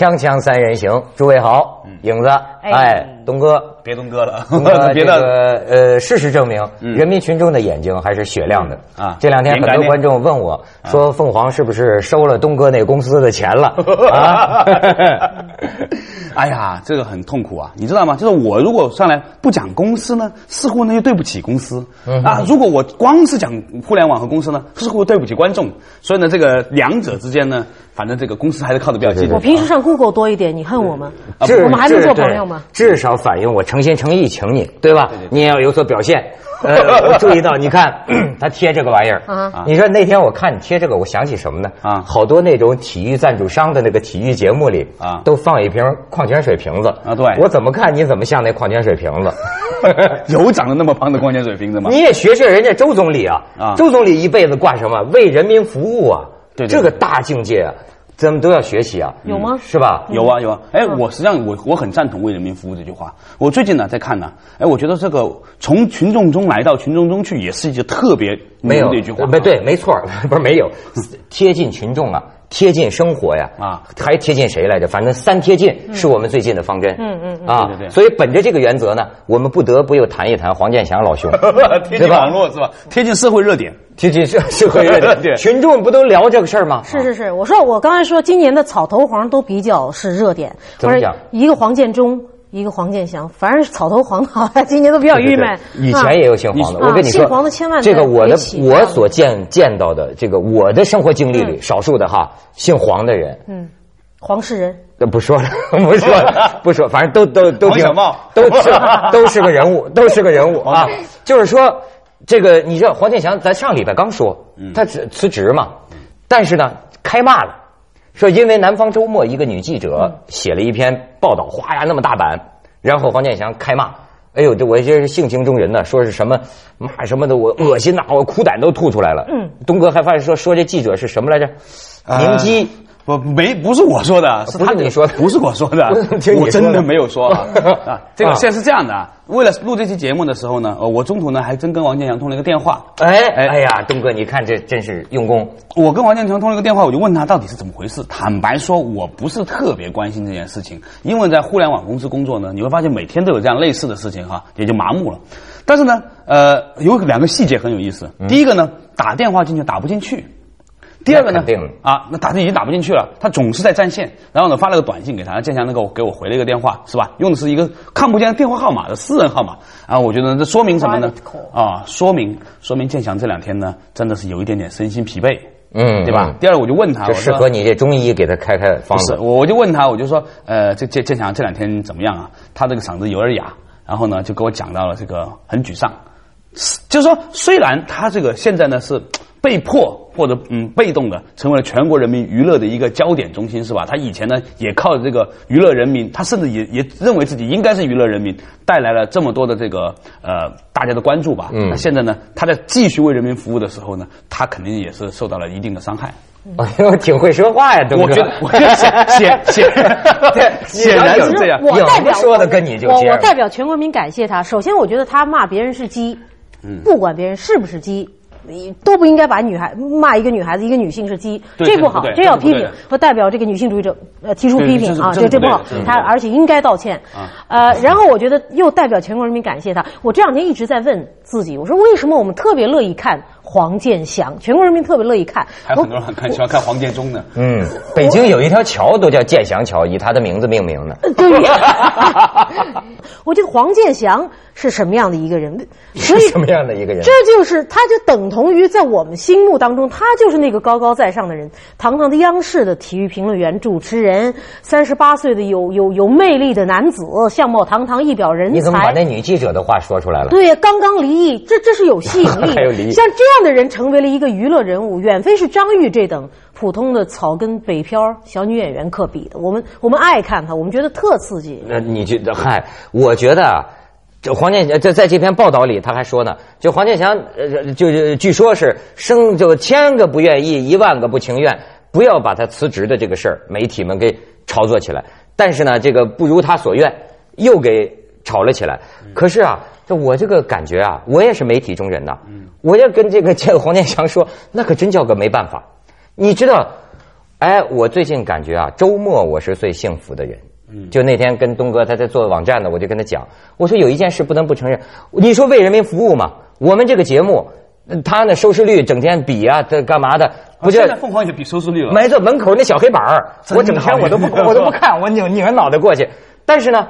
锵锵三人行，诸位好，影子，哎，东哥，别东哥了，东哥，别这的个呃，事实证明，人民群众的眼睛还是雪亮的。啊。这两天很多观众问我说，凤凰是不是收了东哥那公司的钱了？啊？哎呀，这个很痛苦啊，你知道吗？就是我如果上来不讲公司呢，似乎呢又对不起公司、啊。如果我光是讲互联网和公司呢，似乎对不起观众。所以呢，这个两者之间呢，反正这个公司还是靠的比较近对我平时上 Google 多一点，你恨我吗？至我们还能做朋友吗？至少反应我诚心诚意请你，对吧？对对对你也要有所表现。呃，我注意到，你看 他贴这个玩意儿啊你说那天我看你贴这个，我想起什么呢？啊好多那种体育赞助商的那个体育节目里啊都放一瓶矿泉水瓶子啊对我怎么看你怎么像那矿泉水瓶子？有长得那么胖的矿泉水瓶子吗？你也学学人家周总理啊！啊周总理一辈子挂什么？为人民服务啊！对对这个大境界啊，咱们都要学习啊！有吗是吧？有啊有啊，哎，我实际上我我很赞同为人民服务这句话。我最近呢在看呢，哎，我觉得这个从群众中来到群众中去，也是一句特别没有牛的一句话。没对，没错儿，不是没有，贴近群众啊，贴近生活呀，啊，还贴近谁来着？反正三贴近是我们最近的方针，嗯嗯嗯。啊，对对对。所以本着这个原则呢，我们不得不又谈一谈黄健翔老兄，贴近网络是吧？贴近社会热点。贴近社社会热点，群众不都聊这个事儿吗？是是是，我说我刚才说今年的草头黄都比较是热点，怎么讲？一个黄建中，一个黄健翔，反正是草头黄的好像今年都比较郁闷。以前也有姓黄的，啊我跟你说，姓黄的千万这个我的我所见见到的这个我的生活经历里，少数的哈，姓黄的人，嗯，黄世仁。呃不说了，不说了，不说，反正都都都挺黄小茂。都是都是个人物，都是个人物啊。就是说，这个你知道黄健翔，咱上礼拜刚说，他辞辞职嘛，但是呢，开骂了，说因为南方周末一个女记者写了一篇报道，哗呀那么大版，然后黄健翔开骂。哎呦，这我这是性情中人呢，说是什么骂什么的，我恶心呐，我苦胆都吐出来了。嗯，东哥还发现说说这记者是什么来着？明基。不没不是我说的，是他你说的不是我说的我真的没有说啊。啊，这个啊现在是这样的啊，为了录这期节目的时候呢，呃我中途呢还真跟王建强通了一个电话。哎哎哎呀，东哥，你看这真是用功。我跟王建强通了一个电话，我就问他到底是怎么回事。坦白说，我不是特别关心这件事情，因为在互联网公司工作呢，你会发现每天都有这样类似的事情哈，也就麻木了。但是呢，呃，有两个细节很有意思。第一个呢，打电话进去打不进去。第二个呢啊，那打字已经打不进去了，他总是在占线。然后呢，发了个短信给他，建强那个给我回了一个电话，是吧？用的是一个看不见的电话号码的私人号码。啊，我觉得这说明什么呢啊，说明说明建强这两天呢，真的是有一点点身心疲惫。嗯对吧嗯？第二，我就问他，就我说适合你这中医给他开开方子。不是，我我就问他，我就说，呃，这建建强这两天怎么样啊？他这个嗓子有点哑，然后呢，就给我讲到了这个很沮丧，就是说，虽然他这个现在呢是被迫或者嗯被动的成为了全国人民娱乐的一个焦点中心，是吧？他以前呢也靠这个娱乐人民，他甚至也也认为自己应该是娱乐人民，带来了这么多的这个呃大家的关注吧。嗯那现在呢，他在继续为人民服务的时候呢，他肯定也是受到了一定的伤害。哎呦，挺会说话呀，东哥。我觉得，我觉得显显显，对，显然是这样。我代表说的跟你就我接我代表全国人民感谢他。首先，我觉得他骂别人是鸡，嗯不管别人是不是鸡。你都不应该把女孩骂一个女孩子，一个女性是鸡，这不好这要批评。和代表这个女性主义者呃提出批评啊，这这不好是不对的这是，不他而且应该道歉啊。呃，然后我觉得又代表全国人民感谢他。我这两天一直在问自己，我说为什么我们特别乐意看黄健翔，全国人民特别乐意看。还有很多人很看喜欢看黄建中呢。嗯，北京有一条桥都叫建翔桥，以他的名字命名的。对，我觉得黄健翔是什么样的一个人？所以是什么样的一个人？这就是他，就等同于在我们心目当中，他就是那个高高在上的人，堂堂的央视的体育评论员、主持人，三十八岁的有有有魅力的男子，相貌堂堂，一表人才。你怎么把那女记者的话说出来了？对，刚刚离异，这这是有吸引力。还有离异像这样的人成为了一个娱乐人物，远非是张玉这等普通的草根北漂小女演员可比的。我们我们爱看她，我们觉得特刺激。那你觉得？嗨，我觉得啊，这黄健翔在在这篇报道里他还说呢，就黄健翔呃，就是据说是生就千个不愿意，一万个不情愿，不要把他辞职的这个事儿，媒体们给炒作起来。但是呢，这个不如他所愿，又给炒了起来。可是啊，这我这个感觉啊，我也是媒体中人呐，我要跟这个这个黄健翔说，那可真叫个没办法。你知道，哎，我最近感觉啊，周末我是最幸福的人。就那天跟东哥他在做网站呢，我就跟他讲，我说有一件事不能不承认，你说为人民服务嘛，我们这个节目，他那收视率整天比啊，这干嘛的？不现在凤凰也比收视率了。没错，门口那小黑板儿，我整天我都不我都不 看，我拧拧着脑袋过去。但是呢，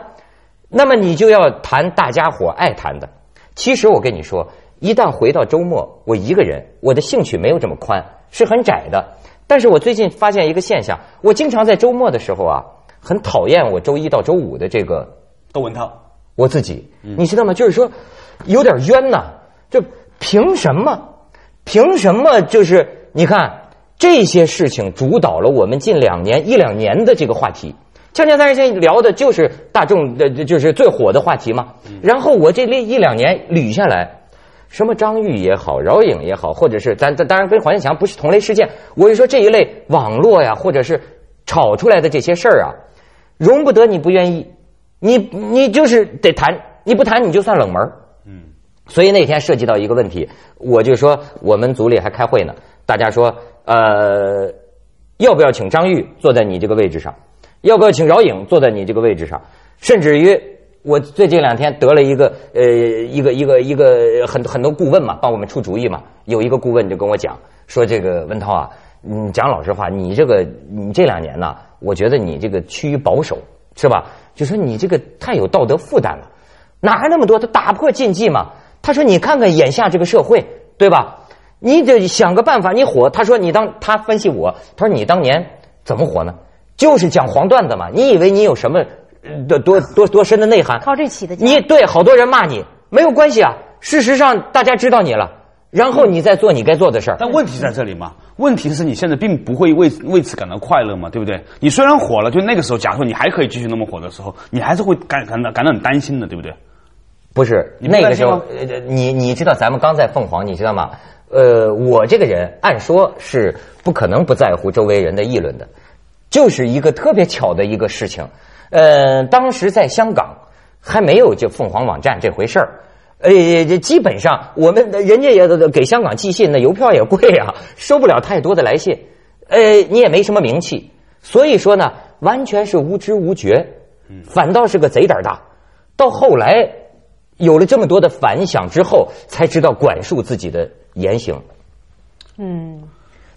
那么你就要谈大家伙爱谈的。其实我跟你说，一旦回到周末，我一个人，我的兴趣没有这么宽，是很窄的。但是我最近发现一个现象，我经常在周末的时候啊。很讨厌我周一到周五的这个窦文涛，我自己，你知道吗？就是说有点冤呐，就凭什么？凭什么？就是你看这些事情主导了我们近两年一两年的这个话题。锵锵三人行聊的就是大众的，就是最火的话题嘛。然后我这一一两年捋下来，什么张玉也好，饶颖也好，或者是咱咱当然跟黄健翔不是同类事件，我就说这一类网络呀，或者是炒出来的这些事儿啊。容不得你不愿意，你你就是得谈，你不谈你就算冷门嗯，所以那天涉及到一个问题，我就说我们组里还开会呢，大家说呃，要不要请张玉坐在你这个位置上？要不要请饶颖坐在你这个位置上？甚至于我最近两天得了一个呃一个一个一个很很多顾问嘛，帮我们出主意嘛。有一个顾问就跟我讲说：“这个文涛啊，你讲老实话，你这个你这两年呢？”我觉得你这个趋于保守，是吧？就说你这个太有道德负担了，哪那么多？他打破禁忌嘛。他说：“你看看眼下这个社会，对吧？你得想个办法，你火。”他说：“你当他分析我，他说你当年怎么火呢？就是讲黄段子嘛。你以为你有什么多多多多深的内涵？靠这起的。你对好多人骂你没有关系啊。事实上，大家知道你了。”然后你再做你该做的事儿，但问题在这里嘛？问题是你现在并不会为为此感到快乐嘛？对不对？你虽然火了，就那个时候，假如说你还可以继续那么火的时候，你还是会感感到感到很担心的，对不对？不是，那个时候，你你知道咱们刚在凤凰，你知道吗？呃，我这个人按说是不可能不在乎周围人的议论的，就是一个特别巧的一个事情。呃，当时在香港还没有这凤凰网站这回事儿。呃，这基本上我们人家也给香港寄信，那邮票也贵啊，收不了太多的来信。呃，你也没什么名气，所以说呢，完全是无知无觉，反倒是个贼胆大。到后来有了这么多的反响之后，才知道管束自己的言行。嗯。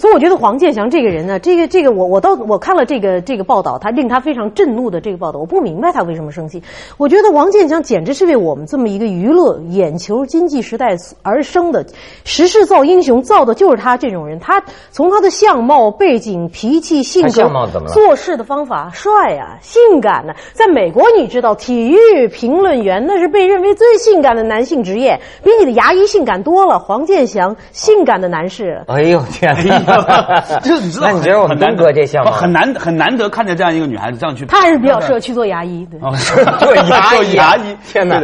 所以我觉得黄健翔这个人呢，这个这个我我到我看了这个这个报道，他令他非常震怒的这个报道，我不明白他为什么生气。我觉得王健翔简直是为我们这么一个娱乐眼球经济时代而生的，时势造英雄，造的就是他这种人。他从他的相貌、背景、脾气、性格、做事的方法，帅呀，性感呢。在美国，你知道，体育评论员那是被认为最性感的男性职业，比你的牙医性感多了。黄健翔，性感的男士。哎呦天！就是你知道，那你觉得我们东哥这项目很难很难得看见这样一个女孩子这样去，她还是比较适合去做牙医，对，做牙医，牙医，天哪！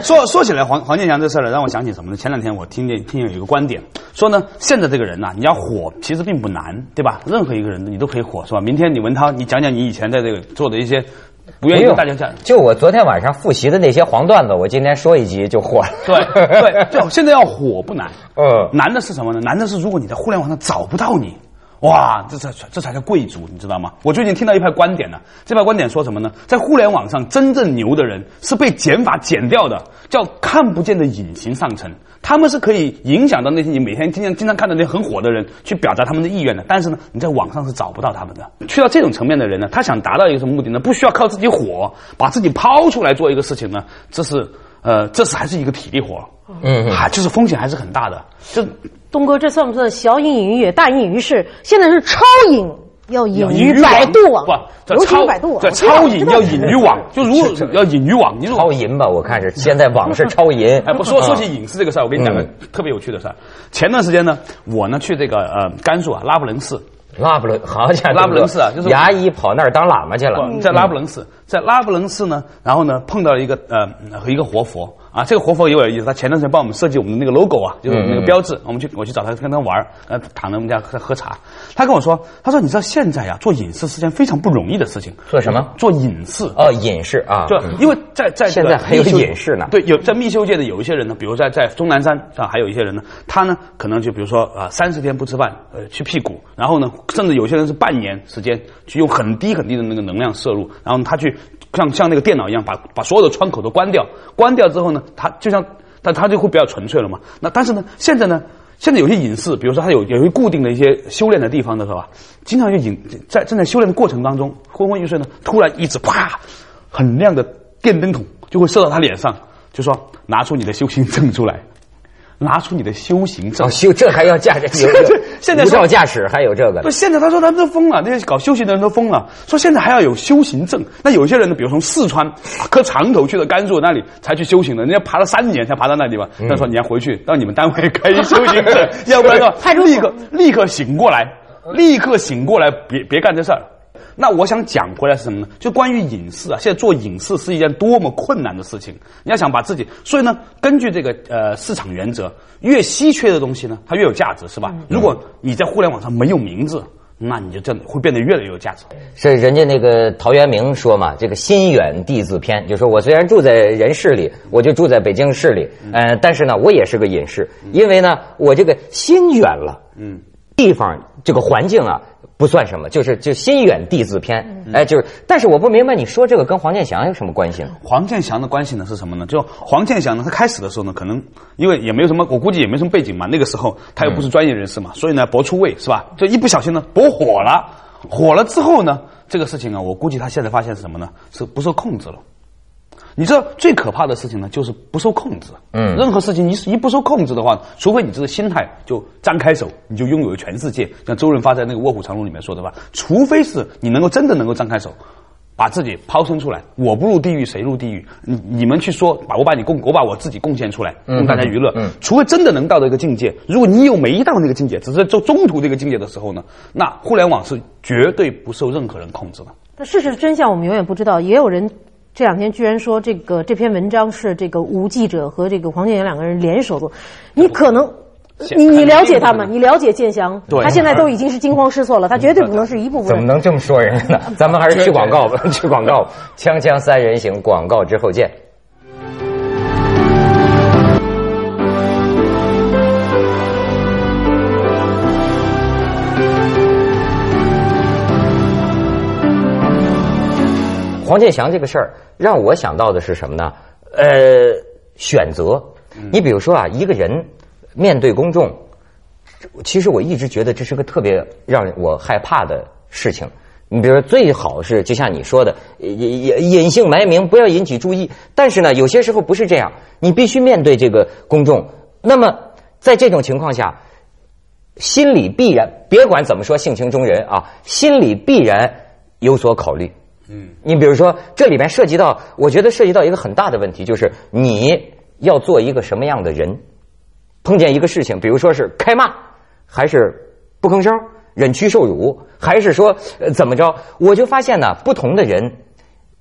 说说起来，黄黄健翔这事儿让我想起什么呢？前两天我听见听见有一个观点，说呢，现在这个人呐，你要火其实并不难，对吧？任何一个人你都可以火，是吧？明天李文涛，你讲讲你以前在这个做的一些。不愿意跟大家讲，就我昨天晚上复习的那些黄段子，我今天说一集就火了。对对，就现在要火不难，嗯，难的是什么呢？难的是如果你在互联网上找不到你，哇，这才这才叫贵族，你知道吗？我最近听到一派观点呢，这派观点说什么呢？在互联网上真正牛的人是被减法减掉的，叫看不见的隐形上层。他们是可以影响到那些你每天经常经常看到那些很火的人去表达他们的意愿的，但是呢，你在网上是找不到他们的。去到这种层面的人呢，他想达到一个什么目的呢？不需要靠自己火，把自己抛出来做一个事情呢？这是呃，这是还是一个体力活，嗯，还就是风险还是很大的。就东哥，这算不算小隐隐于大隐隐于市？现在是超隐。要隐于百度网，不，超百度网，超隐要隐于网，就如要隐于网，你超隐吧？我看是现在网是超隐。哎，不说 说起隐私这个事儿，我跟你讲个特别有趣的事儿。前段时间呢，我呢去这个呃甘肃啊拉卜楞寺，拉布楞，好家伙，拉布楞寺啊，就是牙医跑那儿当喇嘛去了，在拉布楞寺。在拉布楞寺呢，然后呢碰到了一个呃一个活佛啊，这个活佛也有意思，他前段时间帮我们设计我们的那个 logo 啊，就是那个标志，我们去我去找他跟他玩儿，呃躺在我们家喝喝茶，他跟我说，他说你知道现在呀做隐士是件非常不容易的事情，做什么？做隐士啊，隐士啊，就因为在在这个现在还有隐士呢。对，有在密修界的有一些人呢，比如在在终南山上还有一些人呢，他呢可能就比如说啊三十天不吃饭，呃去辟谷，然后呢甚至有些人是半年时间去用很低很低的那个能量摄入，然后他去像像那个电脑一样把把所有的窗口都关掉，关掉之后呢，它就像但它就会比较纯粹了嘛。那但是呢，现在呢。现在有些隐士，比如说他有有一些固定的一些修炼的地方的是吧？经常就隐在正在修炼的过程当中，昏昏欲睡呢，突然一直啪，很亮的电灯筒就会射到他脸上，就说拿出你的修行证出来，拿出你的修行证哦，。修这还要驾驶，有现在无说照驾驶还有这个不，，现在他说他们都疯了，那些搞修行的人都疯了，说现在还要有修行证。那有些人呢，比如从四川 磕长头去了甘肃那里才去修行的，人家爬了三年才爬到那地方。他说你要回去到你们单位开修行证，要不然的话立刻立刻醒过来，立刻醒过来，别别干这事儿。那我想讲回来是什么呢？就关于隐士啊，现在做隐士是一件多么困难的事情。你要想把自己，所以呢，根据这个呃市场原则，越稀缺的东西呢，它越有价值，是吧？如果你在互联网上没有名字，那你就真的会变得越来越有价值。是人家那个陶渊明说嘛，这个心远地自偏，就说我虽然住在人世里，我就住在北京市里，呃，但是呢，我也是个隐士，因为呢，我这个心远了，嗯，地方这个环境啊不算什么，就是就心远地自偏，哎，就是，但是我不明白你说这个跟黄健翔有什么关系呢？黄健翔的关系呢是什么呢？就黄健翔呢，他开始的时候呢，可能因为也没有什么，我估计也没什么背景嘛。那个时候他又不是专业人士嘛，所以呢搏出位是吧？就一不小心呢搏火了，火了之后呢，这个事情啊，我估计他现在发现是什么呢？是不受控制了。你知道最可怕的事情呢，就是不受控制。嗯任何事情你一不受控制的话，除非你这个心态就张开手，你就拥有了全世界。像周润发在那个《卧虎藏龙》里面说的吧，除非是你能够真的能够张开手，把自己抛身出来，我不入地狱谁入地狱？你你们去说，把我把你贡，我把我自己贡献出来，供大家娱乐。嗯除非真的能到这个境界，如果你有没到那个境界，只是就中途这个境界的时候呢，那互联网是绝对不受任何人控制的。但事实真相我们永远不知道。也有人这两天居然说这个这篇文章是这个吴记者和这个黄健翔两个人联手做，你可能。你你了解他肯定们，你了解建翔，对他现在都已经是惊慌失措了，他绝对不能是一步步怎么能这么说人呢？咱们还是去广告吧，去广告。锵锵三人行，广告之后见。黄健翔这个事儿让我想到的是什么呢？呃，选择。你比如说啊，一个人面对公众，其实我一直觉得这是个特别让我害怕的事情。你比如说，最好是就像你说的，隐隐隐姓埋名，不要引起注意。但是呢，有些时候不是这样，你必须面对这个公众。那么在这种情况下，心里必然别管怎么说性情中人啊，心里必然有所考虑。嗯，你比如说，这里面涉及到，我觉得涉及到一个很大的问题，就是你要做一个什么样的人。碰见一个事情，比如说是开骂，还是不吭声、忍屈受辱，还是说、呃、怎么着？我就发现呢，不同的人，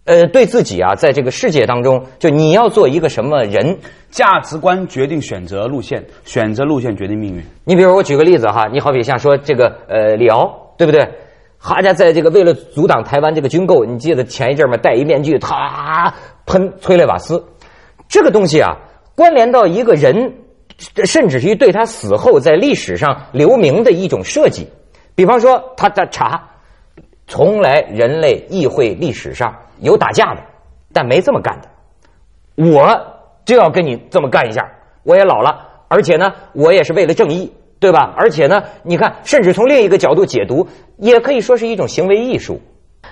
呃，对自己啊，在这个世界当中，就你要做一个什么人。价值观决定选择路线，选择路线决定命运。你比如我举个例子哈，你好比像说这个呃李敖，对不对？哈家在这个为了阻挡台湾这个军购，你记得前一阵嘛戴一面具，他喷催泪瓦斯，这个东西啊，关联到一个人，甚至于对他死后在历史上留名的一种设计。比方说，他的查，从来人类议会历史上有打架的，但没这么干的。我就要跟你这么干一下，我也老了，而且呢，我也是为了正义，对吧？而且呢，你看，甚至从另一个角度解读，也可以说是一种行为艺术。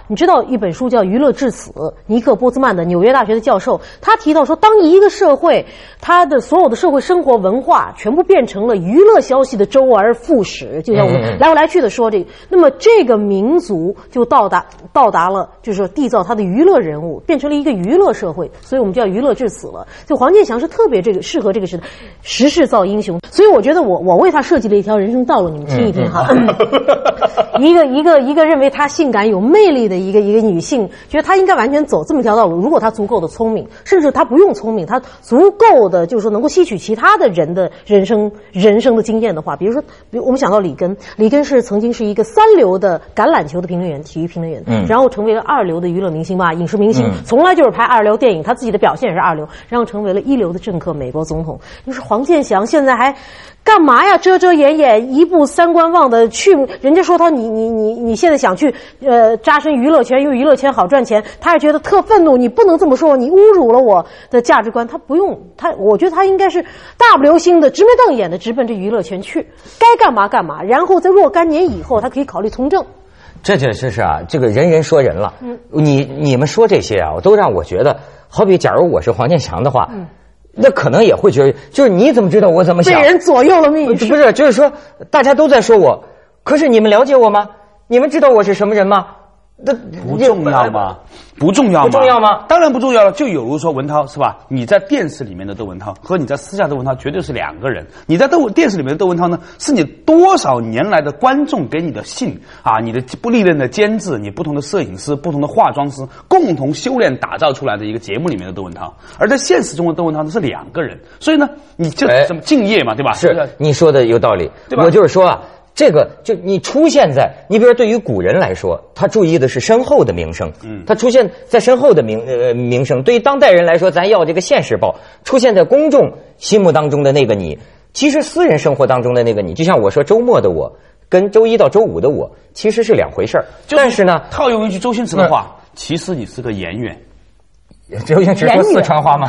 你知道一本书叫《娱乐至死》，尼克波兹曼的纽约大学的教授，他提到说，当一个社会他的所有的社会生活文化全部变成了娱乐消息的周而复始，就像我们来回来去的说这个，那么这个民族就到达到达了，就是说缔造他的娱乐人物，变成了一个娱乐社会，所以我们叫娱乐至死了。就黄健翔是特别这个适合这个时代，时势造英雄，所以我觉得我我为他设计了一条人生道路，你们听一听哈。一个一个一个认为他性感有魅力的一个一个女性，觉得她应该完全走这么一条道路。如果她足够的聪明，甚至她不用聪明，她足够的就是说能够吸取其他的人的人生人生的经验的话，比如说，比如我们想到里根，里根是曾经是一个三流的橄榄球的评论员，体育评论员，嗯然后成为了二流的娱乐明星吧，影视明星，嗯从来就是拍二流电影，他自己的表现也是二流，然后成为了一流的政客，美国总统。就是黄健翔现在还干嘛呀？遮遮掩掩，一步三观望的去，人家说他你你你你现在想去呃扎深娱乐圈，因为娱乐圈好赚钱，他也觉得特愤怒，你不能这么说，你侮辱了我的价值观。他不用他，我觉得他应该是大不流星的，直眉瞪眼的直奔这娱乐圈去，该干嘛干嘛，然后在若干年以后，他可以考虑从政。这这是是啊，这个人人说人了。嗯你你们说这些啊，都让我觉得，好比假如我是黄健翔的话，嗯那可能也会觉得，就是你怎么知道我怎么想？被人左右了命运。不是，就是说大家都在说我，可是你们了解我吗？你们知道我是什么人吗？那不重要吗？不重要吗？不重要吗当然不重要了。就有如说文涛是吧？你在电视里面的窦文涛和你在私下的文涛绝对是两个人。你在窦电视里面的窦文涛呢，是你多少年来的观众给你的信啊，你的不历练的监制，你不同的摄影师、不同的化妆师共同修炼打造出来的一个节目里面的窦文涛。而在现实中的窦文涛呢是两个人，所以呢，你这哎怎么敬业嘛，对吧？是你说的有道理，对吧我就是说啊，这个就你出现在你比如说对于古人来说，他注意的是身后的名声，嗯他出现在身后的名呃名声。对于当代人来说，咱要这个现实报，出现在公众心目当中的那个你，其实私人生活当中的那个你，就像我说周末的我。跟周一到周五的我其实是两回事儿，但是呢，套用一句周星驰的话，其实你是个演员。周星驰说四川话吗？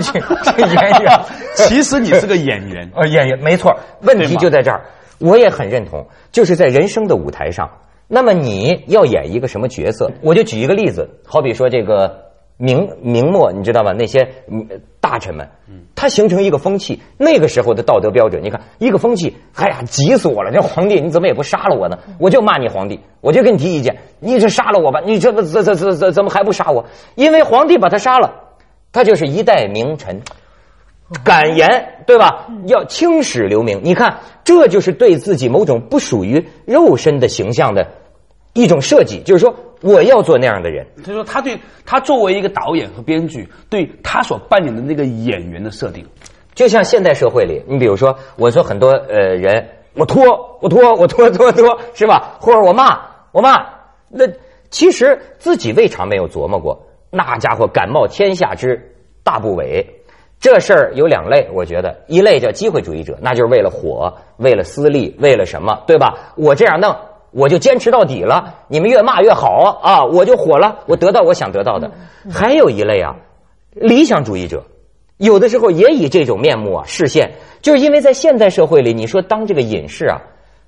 这这演员，其实你是个演员。呃，演员没错，问题就在这儿。我也很认同，就是在人生的舞台上，那么你要演一个什么角色？我就举一个例子，好比说这个明明末，你知道吧？那些嗯大臣们，他形成一个风气，那个时候的道德标准，你看一个风气，哎呀，急死我了！这皇帝你怎么也不杀了我呢？我就骂你皇帝，我就跟你提意见，你这杀了我吧，你这怎怎怎怎怎么还不杀我？因为皇帝把他杀了，他就是一代名臣。敢言，对吧？要青史留名。你看，这就是对自己某种不属于肉身的形象的一种设计，就是说我要做那样的人。所以说，他对他作为一个导演和编剧，对他所扮演的那个演员的设定，就像现代社会里，你比如说，我说很多呃人，我拖，我拖，我拖拖拖，是吧？或者我骂，我骂，那其实自己未尝没有琢磨过，那家伙敢冒天下之大不韪。这事儿有两类，我觉得一类叫机会主义者，那就是为了火，为了私利，为了什么，对吧？我这样弄，我就坚持到底了。你们越骂越好啊，我就火了，我得到我想得到的。还有一类啊，理想主义者，有的时候也以这种面目啊视线，就是因为在现代社会里，你说当这个隐士啊，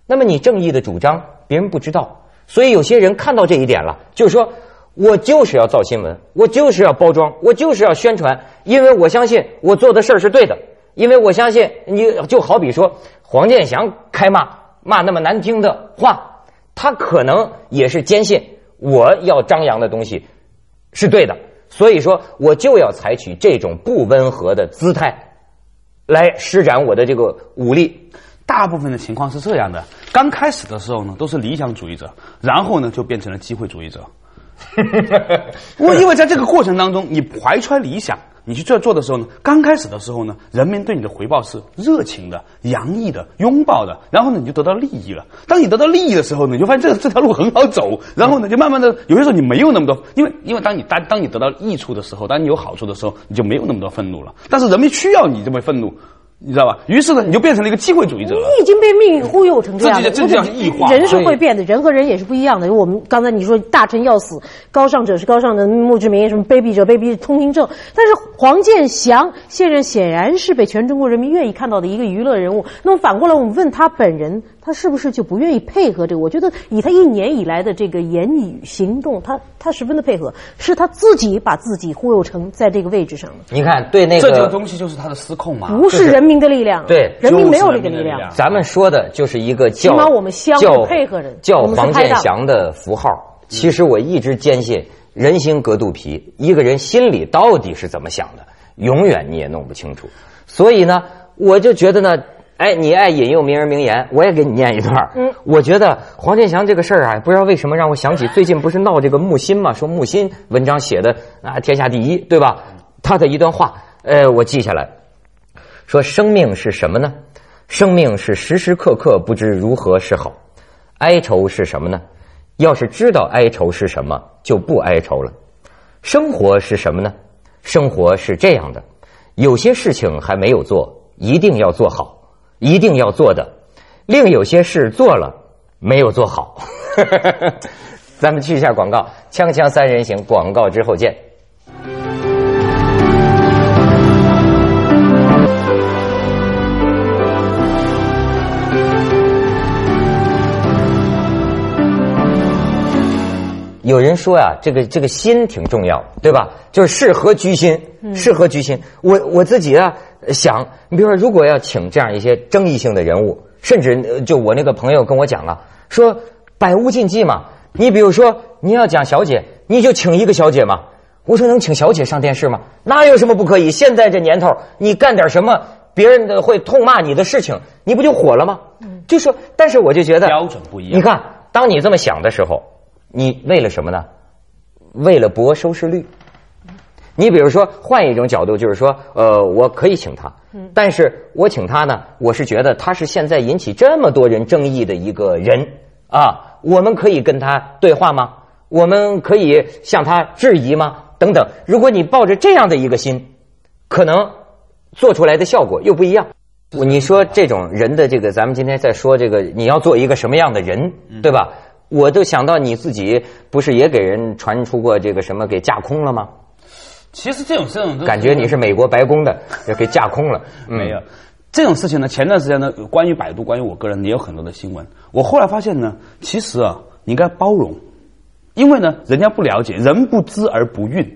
那么你正义的主张别人不知道，所以有些人看到这一点了，就是说我就是要造新闻，我就是要包装，我就是要宣传，因为我相信我做的事儿是对的，因为我相信你就好比说黄健翔开骂骂那么难听的话，他可能也是坚信我要张扬的东西是对的，所以说我就要采取这种不温和的姿态来施展我的这个武力。大部分的情况是这样的：刚开始的时候呢，都是理想主义者，然后呢，就变成了机会主义者。我因为在这个过程当中，你怀揣理想，你去这做的时候呢，刚开始的时候呢，人民对你的回报是热情的、洋溢的、拥抱的，然后呢，你就得到利益了。当你得到利益的时候呢，你就发现这这条路很好走，然后呢，就慢慢的，有些时候你没有那么多，因为因为当你当当你得到益处的时候，当你有好处的时候，你就没有那么多愤怒了。但是人民需要你这么愤怒。你知道吧？于是呢，你就变成了一个机会主义者了。你已经被命运忽悠成这样了，这就叫异化人是会变的，人和人也是不一样的。我们刚才你说大臣要死，高尚者是高尚的，墓志铭什么卑鄙者卑鄙，通行证。但是黄健翔现任显然是被全中国人民愿意看到的一个娱乐人物。那么反过来，我们问他本人，他是不是就不愿意配合这个？我觉得以他一年以来的这个言语行动，他他十分的配合，是他自己把自己忽悠成在这个位置上的，你看，对那这个个东西就是他的失控嘛。不是人民的力量。对人民没有这个力量。咱们说的就是一个叫起码我们相互叫配合着叫黄健翔的符号。其实我一直坚信，人心隔肚皮，一个人心里到底是怎么想的，永远你也弄不清楚。所以呢，我就觉得呢，哎，你爱引用名人名言，我也给你念一段。嗯，我觉得黄健翔这个事儿啊，不知道为什么让我想起最近不是闹这个木心嘛，说木心文章写的啊天下第一，对吧？他的一段话，呃，我记下来，说生命是什么呢？生命是时时刻刻不知如何是好。哀愁是什么呢？要是知道哀愁是什么，就不哀愁了。生活是什么呢？生活是这样的，有些事情还没有做，一定要做好，一定要做的；另有些事做了，没有做好。咱们去一下广告，锵锵三人行，广告之后见。有人说呀，这个这个心挺重要，对吧？就是适合居心，适合居心。我我自己啊想，你比如说，如果要请这样一些争议性的人物，甚至就我那个朋友跟我讲啊，说百无禁忌嘛。你比如说，你要讲小姐，你就请一个小姐嘛。我说能请小姐上电视吗？那有什么不可以？现在这年头，你干点什么别人的会痛骂你的事情，你不就火了吗？就说，但是我就觉得标准不一样。你看，当你这么想的时候。你为了什么呢？为了博收视率。你比如说，换一种角度，就是说，呃，我可以请他，但是我请他呢，我是觉得他是现在引起这么多人争议的一个人啊，我们可以跟他对话吗？我们可以向他质疑吗？等等。如果你抱着这样的一个心，可能做出来的效果又不一样。你说这种人的这个，咱们今天在说这个，你要做一个什么样的人，对吧？我都想到你自己不是也给人传出过这个什么给架空了吗？其实这种这种感觉你是美国白宫的，也给架空了。没有这种事情呢。前段时间呢，关于百度，关于我个人也有很多的新闻。我后来发现呢，其实啊，你应该包容，因为呢，人家不了解，人不知而不愠，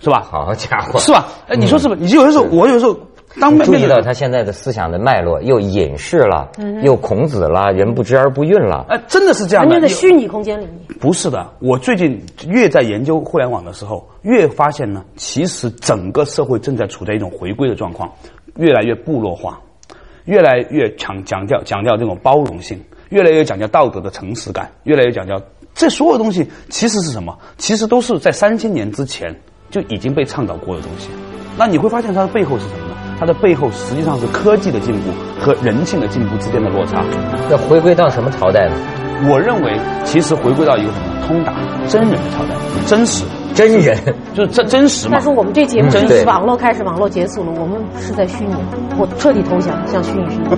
是吧？好家伙，是吧？哎，你说是不是？你有的时候，我有时候。当注意到他现在的思想的脉络，又隐士了，又孔子了，人不知而不愠了。哎，真的是这样。的。在虚拟空间里面。不是的，我最近越在研究互联网的时候，越发现呢，其实整个社会正在处在一种回归的状况，越来越部落化，越来越强强调强调这种包容性，越来越讲究道德的诚实感，越来越讲究这所有东西其实是什么？其实都是在三千年之前就已经被倡导过的东西。那你会发现它的背后是什么？它的背后实际上是科技的进步和人性的进步之间的落差。要回归到什么朝代呢？我认为，其实回归到一个什么通达真人的朝代，真实真人 就是真真实嘛。但是我们这节目是网络开始，网络结束了，我们是在虚拟，我彻底投降，向虚拟世界。